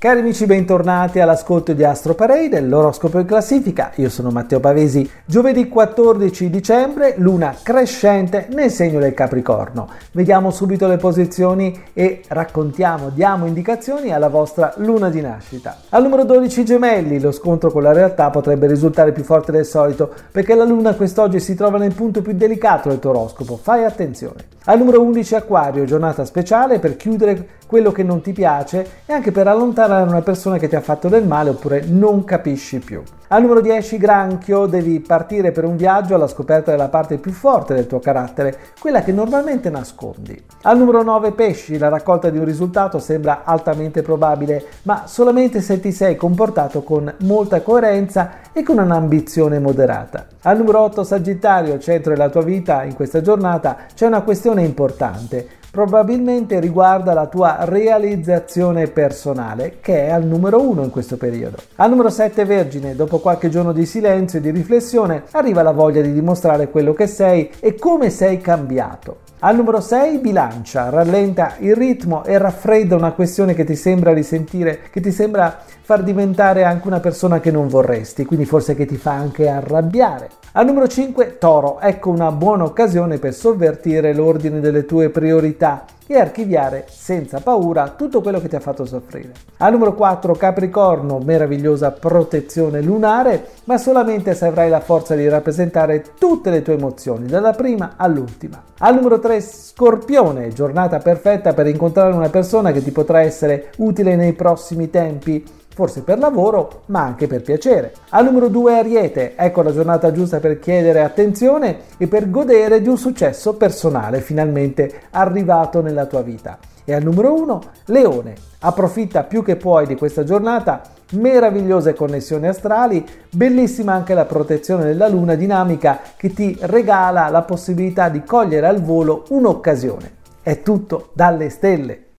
Cari amici, bentornati all'ascolto di Astro Parade, l'oroscopo in classifica. Io sono Matteo Pavesi. Giovedì 14 dicembre, luna crescente nel segno del Capricorno. Vediamo subito le posizioni e raccontiamo, diamo indicazioni alla vostra luna di nascita. Al numero 12 Gemelli, lo scontro con la realtà potrebbe risultare più forte del solito perché la luna quest'oggi si trova nel punto più delicato del tuo oroscopo. Fai attenzione. Al numero 11 Acquario, giornata speciale per chiudere quello che non ti piace e anche per allontanare una persona che ti ha fatto del male oppure non capisci più. Al numero 10 Granchio devi partire per un viaggio alla scoperta della parte più forte del tuo carattere, quella che normalmente nascondi. Al numero 9 Pesci la raccolta di un risultato sembra altamente probabile, ma solamente se ti sei comportato con molta coerenza e con un'ambizione moderata. Al numero 8 Sagittario, centro della tua vita in questa giornata, c'è una questione importante probabilmente riguarda la tua realizzazione personale, che è al numero uno in questo periodo. Al numero 7 Vergine, dopo qualche giorno di silenzio e di riflessione, arriva la voglia di dimostrare quello che sei e come sei cambiato. Al numero 6 bilancia, rallenta il ritmo e raffredda una questione che ti sembra risentire, che ti sembra far diventare anche una persona che non vorresti, quindi forse che ti fa anche arrabbiare. Al numero 5 toro, ecco una buona occasione per sovvertire l'ordine delle tue priorità e archiviare senza paura tutto quello che ti ha fatto soffrire. Al numero 4 Capricorno, meravigliosa protezione lunare, ma solamente se avrai la forza di rappresentare tutte le tue emozioni, dalla prima all'ultima. Al numero 3 Scorpione, giornata perfetta per incontrare una persona che ti potrà essere utile nei prossimi tempi forse per lavoro, ma anche per piacere. Al numero 2 Ariete, ecco la giornata giusta per chiedere attenzione e per godere di un successo personale finalmente arrivato nella tua vita. E al numero 1 Leone, approfitta più che puoi di questa giornata, meravigliose connessioni astrali, bellissima anche la protezione della luna dinamica che ti regala la possibilità di cogliere al volo un'occasione. È tutto dalle stelle.